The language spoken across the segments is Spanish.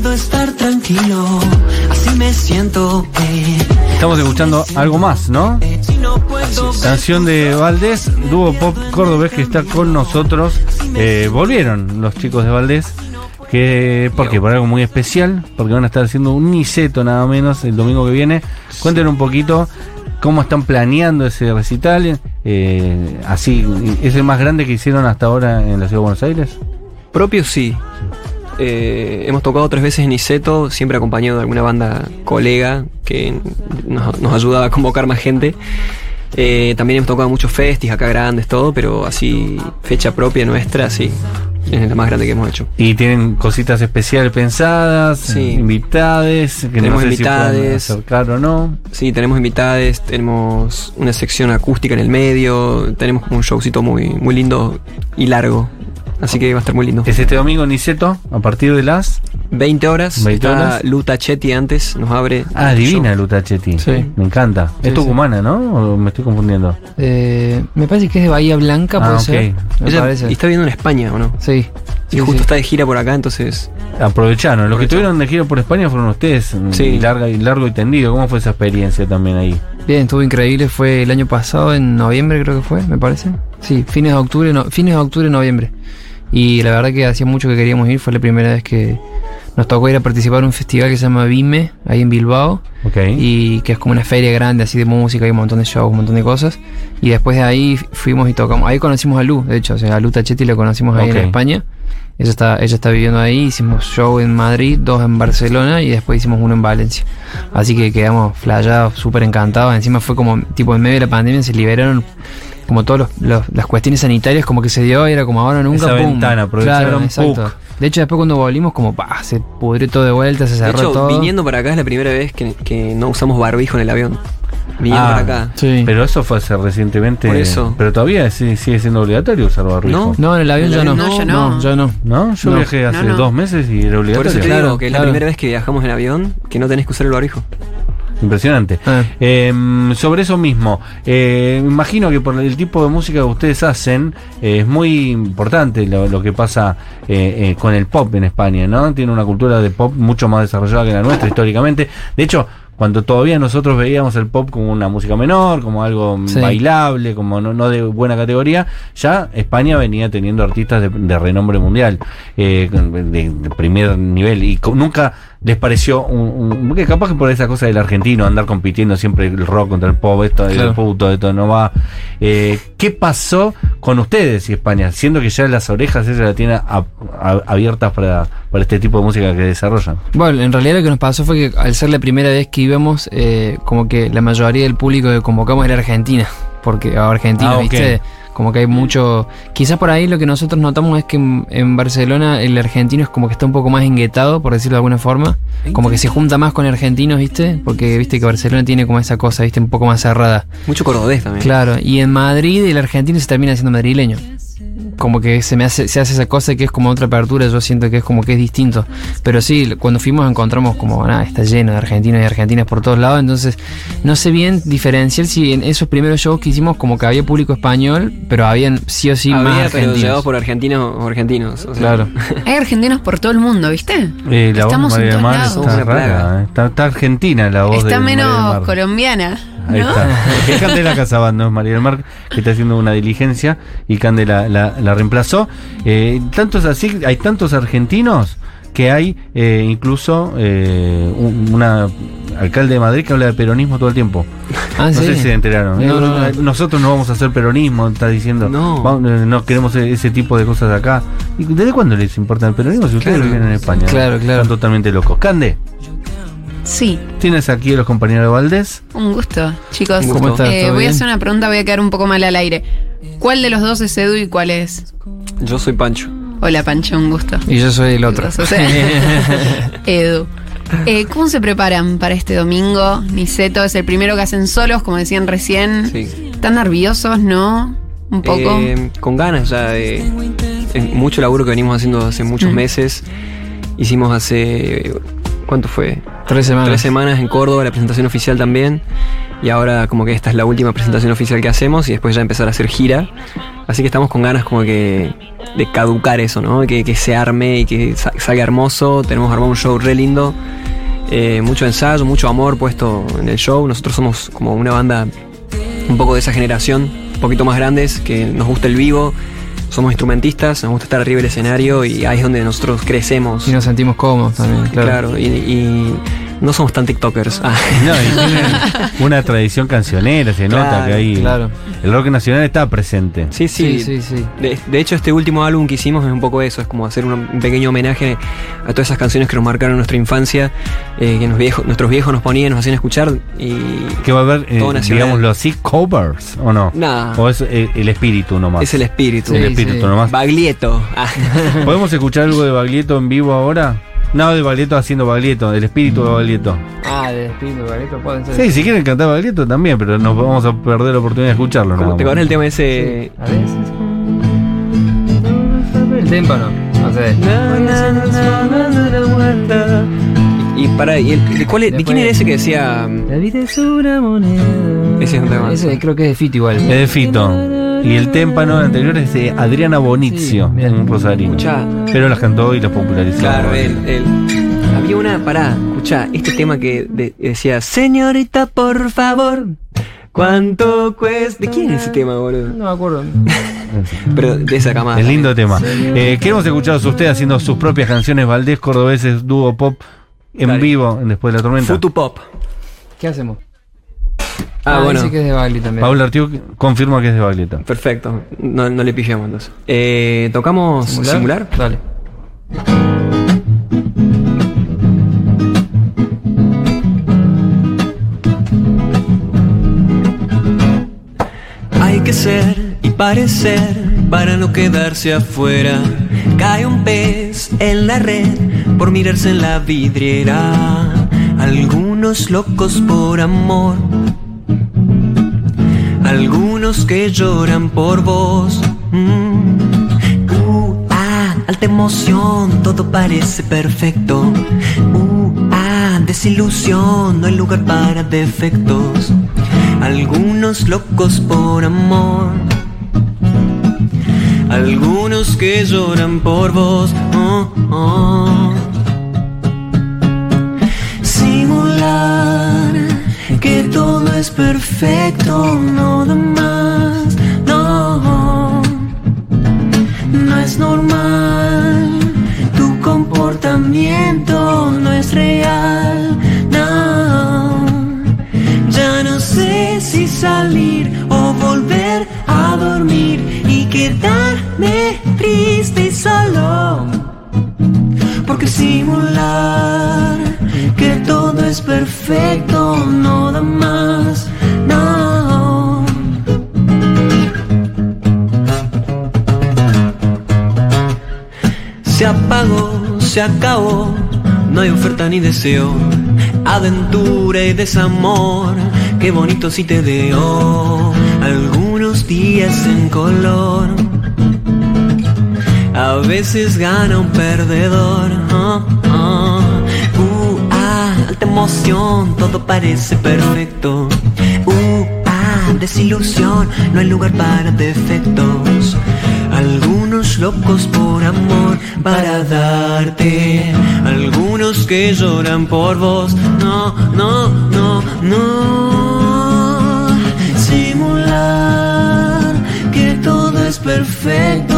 puedo estar tranquilo, así me siento. eh. Estamos escuchando algo más, ¿no? Si no puedo Canción de Valdés, dúo pop cordobés que está con nosotros. Eh, volvieron los chicos de Valdés. Que, ¿Por qué? Por algo muy especial. Porque van a estar haciendo un niceto nada menos el domingo que viene. Cuéntenos un poquito cómo están planeando ese recital. Eh, así, ¿es el más grande que hicieron hasta ahora en la ciudad de Buenos Aires? Propio sí. Eh, hemos tocado tres veces en Iseto, siempre acompañado de alguna banda colega que nos, nos ayuda a convocar más gente. Eh, también hemos tocado muchos festis acá grandes, todo, pero así, fecha propia nuestra, sí. Es la más grande que hemos hecho. Y tienen cositas especiales pensadas, Sí. invitades, que Tenemos no sé si invitades. acercar o no. Sí, tenemos invitades, tenemos una sección acústica en el medio, tenemos como un showcito muy, muy lindo y largo. Así que va a estar muy lindo. Es este domingo en Niceto, a partir de las 20 horas. 20 está horas. Luta Chetti antes, nos abre. Ah, divina show. Luta Chetti. Sí. Me encanta. Sí, es tucumana, ¿no? ¿O me estoy confundiendo? Eh, me parece que es de Bahía Blanca, Ah, puede ok. ser. Me Ella- parece. y está viviendo en España, ¿o no? Sí. Y sí, justo sí. está de gira por acá, entonces. Aprovecharon. Los que estuvieron de gira por España fueron ustedes. Sí. Y, larga, y largo y tendido. ¿Cómo fue esa experiencia también ahí? Bien, estuvo increíble. Fue el año pasado, en noviembre creo que fue, me parece. Sí, fines de octubre, no, fines de octubre, noviembre. Y la verdad que hacía mucho que queríamos ir. Fue la primera vez que nos tocó ir a participar en un festival que se llama Vime, ahí en Bilbao. Ok. y que es como una feria grande así de música y un montón de shows, un montón de cosas. Y después de ahí fuimos y tocamos. Ahí conocimos a Lu, de hecho, o sea, a Lu Tachetti la conocimos ahí Ok. en España. Ella está, ella está viviendo ahí, hicimos show en Madrid, dos en Barcelona y después hicimos uno en Valencia. Así que quedamos flayados, súper encantados. Encima fue como, tipo, en medio de la pandemia se liberaron como todas las cuestiones sanitarias, como que se dio, y era como ahora nunca. Esa pum. ventana, Claro, exacto. ¡puc! De hecho, después cuando volvimos, como, pa, se pudrió todo de vuelta, se De cerró hecho, todo. viniendo para acá es la primera vez que, que no usamos barbijo en el avión. Viniendo Ah. para acá. Sí. Pero eso fue hace recientemente. Por eso. Pero todavía sigue siendo obligatorio usar barbijo. No. No, en el avión ya no. no, ya no. no. ¿No? Yo No. viajé hace No, no. dos meses y era Por obligatorio. eso te Claro, digo que es la primera vez que viajamos en avión que no tenés que usar el barbijo. Impresionante. Ah. Eh, sobre eso mismo, eh, me imagino que por el tipo de música que ustedes hacen eh, es muy importante lo, lo que pasa eh, eh, con el pop en España, ¿no? Tiene una cultura de pop mucho más desarrollada que la nuestra históricamente. De hecho, cuando todavía nosotros veíamos el pop como una música menor, como algo Sí. bailable, como no, no de buena categoría, ya España venía teniendo artistas de, de renombre mundial, eh, de, de primer nivel, y nunca les pareció un, un- porque capaz que por esa cosa del argentino, andar compitiendo siempre el rock contra el pop, esto el Claro. puto, esto no va. Eh, ¿Qué pasó con ustedes y España? Siendo que ya las orejas esas las tienen a- a- abiertas para, para este tipo de música que desarrollan. Bueno, en realidad lo que nos pasó fue que al ser la primera vez que íbamos, eh, como que la mayoría del público que convocamos era Argentina. Porque a Argentina, Ah. ¿viste? Como que hay mucho. Quizás por ahí lo que nosotros notamos es que en, en Barcelona el argentino es como que está un poco más enguetado, por decirlo de alguna forma. Como que se junta más con argentinos, ¿viste? Porque viste que Barcelona tiene como esa cosa, ¿viste? Un poco más cerrada. Mucho cordobés también. Claro, y en Madrid el argentino se termina siendo madrileño. Como que se me hace, se hace esa cosa que es como otra apertura, yo siento que es como que es distinto. Pero sí, cuando fuimos encontramos como, nada, está lleno de argentinos y argentinas por todos lados, entonces no sé bien diferenciar si en esos primeros shows que hicimos como que había público español, pero habían sí o sí más Había, pero argentinos. llevados por argentinos o argentinos. o sea. Claro. Hay argentinos por todo el mundo, ¿viste? Eh, la Estamos voz de María en Mar lados. está rara, eh. está, está argentina la voz de Está María del menos Mar. colombiana. Ahí ¿no? está. Que Candela Casabán, no es María del Mar, que está haciendo una diligencia y Candela la, la reemplazó. Eh, tantos así, hay tantos argentinos que hay eh, incluso eh, un- una alcalde de Madrid que habla de peronismo todo el tiempo. Ah, No ¿sí? sé si se enteraron. No, Eh, no, no. Nosotros no vamos a hacer peronismo, está diciendo. No. Eh, no queremos e- ese tipo de cosas acá. ¿Y desde cuándo les importa el peronismo si ustedes Claro. viven en España? Claro, claro. Están totalmente locos. Cande, Sí, tienes aquí a los compañeros de Valdés. un gusto, chicos. Un gusto. ¿Cómo estás? Eh, ¿Todo voy a hacer una pregunta, voy a quedar un poco mal al aire. ¿Cuál de los dos es Edu y cuál es? Yo soy Pancho. Hola, Pancho, un gusto. Y yo soy el otro. Edu. Eh, ¿Cómo se preparan para este domingo? Niceto es el primero que hacen solos, como decían recién. Sí. ¿Están nerviosos, no? Un poco. Eh, con ganas ya de es mucho laburo que venimos haciendo hace muchos Mm. meses. Hicimos hace. ¿Cuánto fue? Tres semanas. Tres semanas en Córdoba, la presentación oficial también. Y ahora como que esta es la última presentación oficial que hacemos y después ya empezar a hacer gira. Así que estamos con ganas como que de caducar eso, ¿no? Que, que se arme y que sa- salga hermoso. Tenemos armado un show re lindo. Eh, mucho ensayo, mucho amor puesto en el show. Nosotros somos como una banda un poco de esa generación, un poquito más grandes, que nos gusta el vivo. Somos instrumentistas, nos gusta estar arriba del escenario y ahí es donde nosotros crecemos. Y nos sentimos cómodos también, claro. Claro, y, y no somos tan TikTokers. Ah. No, y tienen una tradición cancionera, se nota que ahí claro. el rock nacional está presente. Sí, sí. Sí, sí, sí. De, de hecho, este último álbum que hicimos es un poco eso, es como hacer un, pequeño homenaje a todas esas canciones que nos marcaron nuestra infancia, eh, que nos nuestros viejos nos ponían, nos hacían escuchar y... Que va a haber, eh, Todo nacional. digámoslo así, covers, ¿o no? Nah. O es eh, el espíritu nomás. Es el espíritu. el Sí, espíritu sí. nomás. Baglietto. Ah. ¿Podemos escuchar algo de Baglietto en vivo ahora? No, de Baglietto haciendo Baglietto, del espíritu de Baglietto. Ah, del espíritu, Barreto, pueden ser. Sí, si quieren cantar Baglietto también, pero nos vamos a perder la oportunidad de escucharlo. ¿Cómo ¿Te acuerdas el tema ese? A veces. El témpano. No sé. Y para, y el- ¿cuál es- ¿de quién era ese que decía? La vida es una moneda. Ese es un tema. Ese creo que es de Fito igual. Es de Fito. Y el témpano anterior es de Adriana Bonizio, Sí, un rosarino. Escuchá, Pero las cantó y las popularizó. Claro, él, él. Había una, pará, escuchá, este tema que de- decía, señorita, por favor, ¿cuánto cuesta? ¿De quién es ese tema, boludo? No me acuerdo. Pero de esa camada. Es lindo tema. Eh, queremos escucharos a ustedes haciendo sus propias canciones Valdés, cordobeses, dúo pop en Dale. vivo en después de la tormenta. Futu Pop. ¿Qué hacemos? Ah, bueno. Dice que es de Bagli también. Paula Artiuk confirma que es de Baglietto. Perfecto, no, no le pillamos entonces. Eh, ¿Tocamos simular? Dale. Hay que ser y parecer para no quedarse afuera. Cae un pez en la red por mirarse en la vidriera. Algunos locos por amor. Algunos que lloran por vos. Mm. Uh, alta emoción, todo parece perfecto. Uh, ah, desilusión, no hay lugar para defectos. Algunos locos por amor. Algunos que lloran por vos. Oh, oh. Que todo es perfecto, no da más. No, no es normal. Tu comportamiento no es real. No, ya no sé si salir o volver a dormir y quedarme triste y solo. Porque simular que todo es perfecto se acabó, no hay oferta ni deseo. Aventura y desamor, qué bonito si te veo. Algunos días en color. A veces gana un perdedor. ah, ah. Uh, ah, alta emoción, todo parece perfecto. Uh, ah, desilusión, no hay lugar para defectos. Algunos locos por amor para darte. Algunos que lloran por vos. No, no, no, no. Simular que todo es perfecto,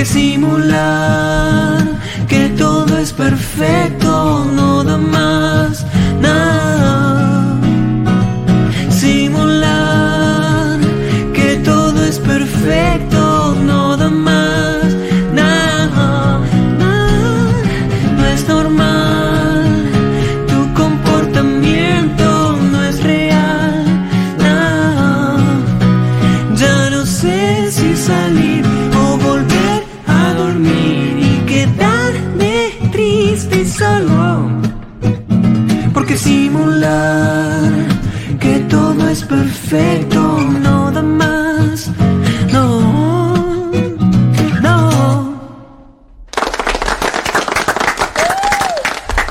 Porque simular que simular que todo es perfecto, no da más, no, no.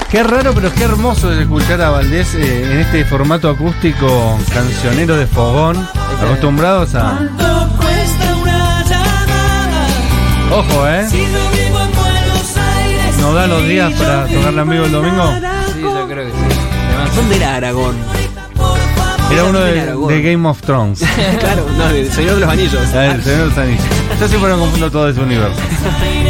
Qué raro, pero qué hermoso es escuchar a Valdés eh, en este formato acústico cancionero de fogón, acostumbrados a... Ojo, ¿eh? no da los días para tocarla en vivo el domingo. ¿Dónde era Aragón? Era uno de, Game of Thrones. claro, no, del Señor de los Anillos. A ver, Señor de los Anillos. Yo siempre me confundo todo ese universo.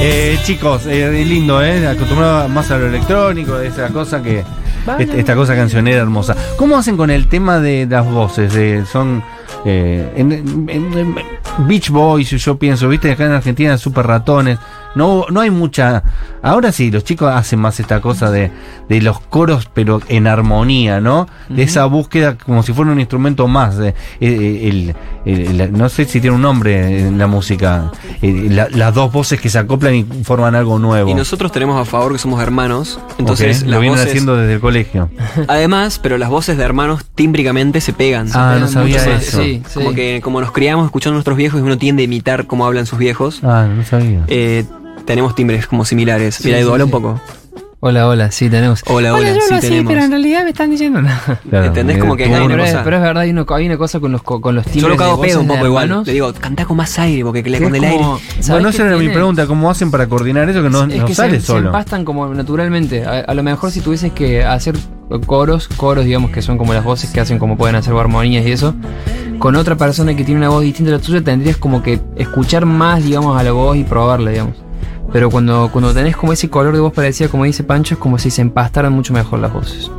Eh, chicos, eh, lindo, ¿eh? Acostumbrado más a lo electrónico, esa cosa que. est- Esta cosa cancionera hermosa. ¿Cómo hacen con el tema de las voces? Eh, son. eh, en, en- en- Beach Boys, yo pienso, viste, acá en Argentina, super ratones. No, no hay mucha. Ahora sí, los chicos hacen más esta cosa de, de los coros, pero en armonía, ¿no? De esa búsqueda como si fuera un instrumento más. eh, eh, el- no sé si tiene un nombre en la música. eh, la- las dos voces que se acoplan y forman algo nuevo. Y nosotros tenemos a favor que somos hermanos. Entonces, lo vienen voces- haciendo desde el colegio. Además, pero las voces de hermanos tímbricamente se pegan. se Ah, pegan no sabía eso. Sí, sí. Como que como nos criamos escuchando a nuestros viejos y uno tiende a imitar cómo hablan sus viejos, Ah, no sabía. eh, tenemos timbres como similares. Sí, Mira, Edu, sí, habla un poco. Hola, hola, sí tenemos. Hola, hola, yo sí hablo así, tenemos. pero en realidad me están diciendo nada. Claro, ¿entendés? Como que hay una pero, es, cosa- pero es verdad, hay una, co- hay una cosa con los, co- con los timbres Yo lo cago pedo un poco igual. Le digo, cantá con más aire, porque que le con el aire. como- ¿sabés Bueno, esa era mi pregunta, ¿cómo hacen para coordinar eso que no, es no que sale se, se solo? empastan como naturalmente. A, a lo mejor si tuvieses que hacer coros, coros digamos que son como las voces que hacen como pueden hacer armonías y eso, con otra persona que tiene una voz distinta a la tuya tendrías como que escuchar más digamos a la voz y probarla digamos. Pero cuando, cuando tenés como ese color de voz parecida como dice Pancho es como si se empastaran mucho mejor las voces.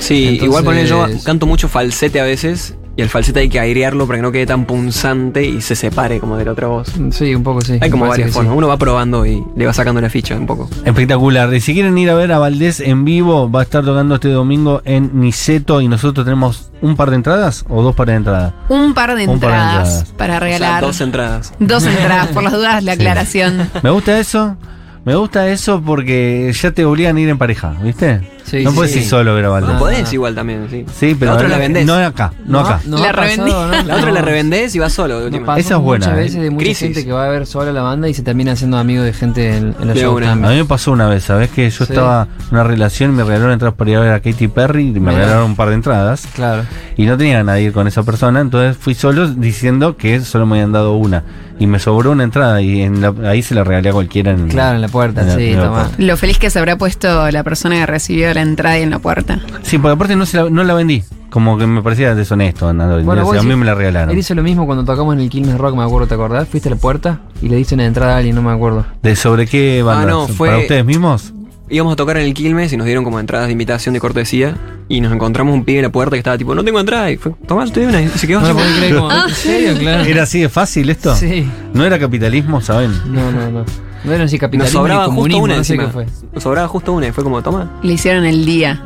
Sí, Entonces- igual poner yo canto mucho falsete a veces. Y el falsete hay que airearlo para que no quede tan punzante y se separe como de la otra voz. Sí, un poco sí. Hay como varias formas. sí. Uno va probando y le va sacando la ficha un poco. Espectacular. Y si quieren ir a ver a Valdés en vivo, va a estar tocando este domingo en Niceto y nosotros tenemos un par de entradas o dos pares de entradas. Un par de Un par de entradas para O sea, regalar. dos entradas. Dos entradas, por las dudas, la Sí. aclaración. Me gusta eso. Me gusta eso porque ya te obligan a ir en pareja, ¿viste? Sí, no sí, puedes sí. ir solo a ver a Valdés. No podés igual también, sí. Sí, pero la otra no- la vendés. no acá, no, acá. no La pasado. ¿no? La otra la revendés y vas solo. Esa es buena, muchas eh. veces de mucha Crisis. gente que va a ver sola la banda y se termina haciendo amigo de gente en, en los De shows una. A mí me pasó una vez, ¿sabes? Que yo Sí. estaba en una relación y me regalaron entradas para ir a ver a Katy Perry y me Mira. regalaron un par de entradas. Claro. Y no tenía nadie con esa persona, entonces fui solo diciendo que solo me habían dado una. Y me sobró una entrada y en la- ahí se la regalé a cualquiera. En, Claro, en la puerta, en la- sí, en la toma. puerta. Lo feliz que se habrá puesto la persona que recibió la entrada y en la puerta. Sí, porque aparte no, se la, no la vendí. Como que me parecía deshonesto. andando. Bueno, O vos sea, a mí me la regalaron. Él hizo lo mismo cuando tocamos en el Quilmes Rock, me acuerdo, ¿te acordás? Fuiste a la puerta y le diste una entrada a alguien, no me acuerdo. ¿De sobre qué banda? Ah, no, fue- ¿Para ustedes mismos? Íbamos a tocar en el Quilmes y nos dieron como entradas de invitación de cortesía. Y nos encontramos un pibe en la puerta que estaba tipo, no tengo entrada. Y fue, Tomás, te doy una. Y se quedó No así lo como- podés creer, como, ¿en serio? Claro. ¿Era así de fácil esto? Sí. ¿No era capitalismo, saben? No, no, no. No era así Nos capitalismo sobraba ni justo una no sé encima. qué fue. Nos sobraba justo una y fue como, toma. Le hicieron el día. Sí.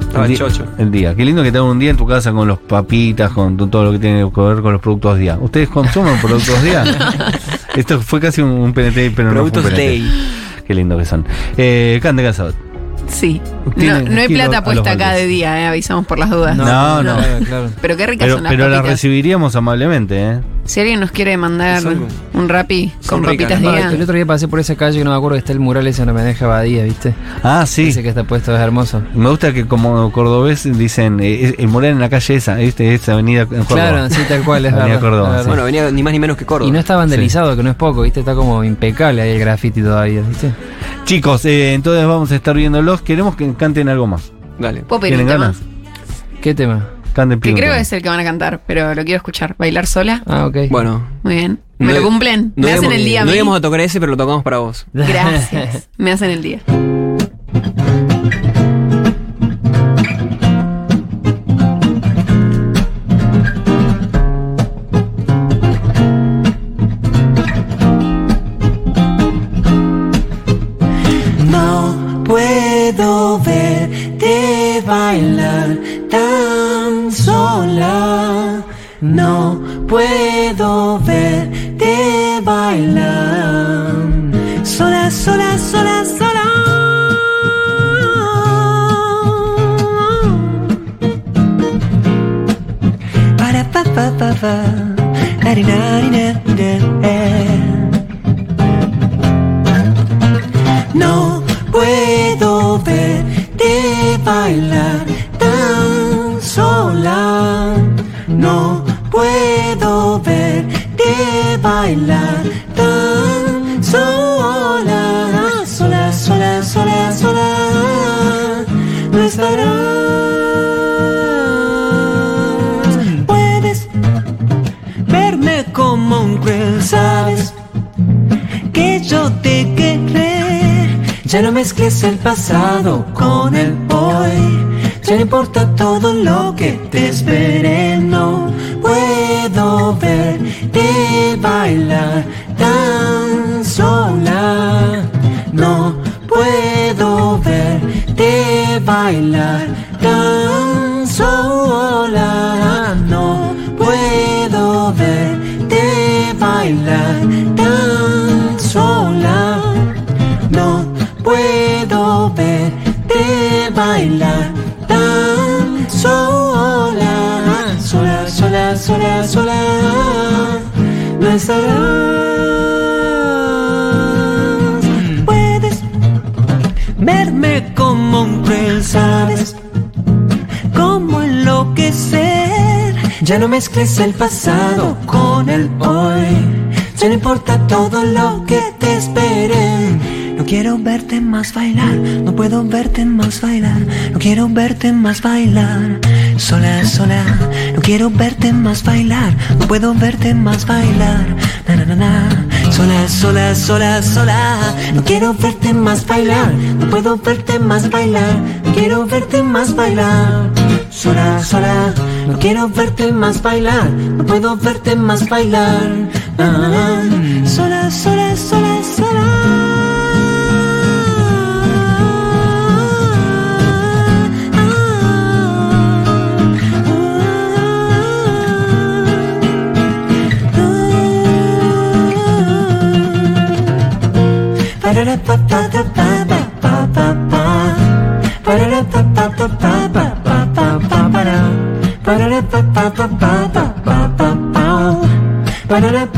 Estaba el, el di- chocho. el día. Qué lindo que tengan un día en tu casa con los papitas, con todo lo que tiene que ver con los productos día. ¿Ustedes consumen productos día? Esto fue casi un, un PNT, pero Productos no fue un PNT. Day. Qué lindo que son. Eh, Cande Casado. Sí. No, no hay plata puesta acá de día, eh, avisamos por las dudas. No, no. Claro, claro. Pero qué ricas Pero, son las pero la papitas. recibiríamos amablemente, ¿eh? Si alguien nos quiere mandar Son- un rapi son con ricas, papitas Ah, El día. otro día pasé por esa calle que no me acuerdo que está el mural ese en homenaje a Badía, ¿viste? Ah, sí. Ese que está puesto, es hermoso. Me gusta que como cordobés dicen, eh, el mural en la calle esa, ¿viste? Esa avenida en Córdoba. Claro, sí, tal cual, es Avenida verdad. Córdoba, es verdad. sí. Bueno, venía ni más ni menos que Córdoba. Y no está vandalizado, que no es poco, ¿viste? Está como impecable ahí el graffiti todavía, ¿viste? Chicos, eh, entonces vamos a estar viéndolos. Queremos que canten algo más. Dale. ¿Puedo pedir un ¿Tienen tema? ganas? ¿Qué tema? Canten Que creo que es el que van a cantar, pero lo quiero escuchar. ¿Bailar sola? Ah, ok. Bueno. Muy bien. ¿Me no- lo cumplen? no ¿Me hacen íbamos- el día a No mí? íbamos a tocar ese, pero lo tocamos para vos. Gracias. Me hacen el día. Sola, sola, sola. Para pa pa pa pa, Ya no mezcles el pasado con el hoy. Ya no importa todo lo que te esperé, no puedo verte bailar tan sola. No puedo verte bailar Estarás. Puedes verme como un cruel, sabes cómo enloquecer. Ya no mezcles el pasado con el hoy. Ya no importa todo lo que te espere. No quiero verte más bailar, no puedo verte más bailar. No quiero verte más bailar. Sola, sola, no quiero verte más bailar, no puedo verte más bailar. Na, na, na, na. Sola, sola, sola, sola, no quiero verte más bailar, no puedo verte más bailar. No quiero verte más bailar. Sola, sola, no quiero verte más bailar, no puedo verte más bailar. Sola.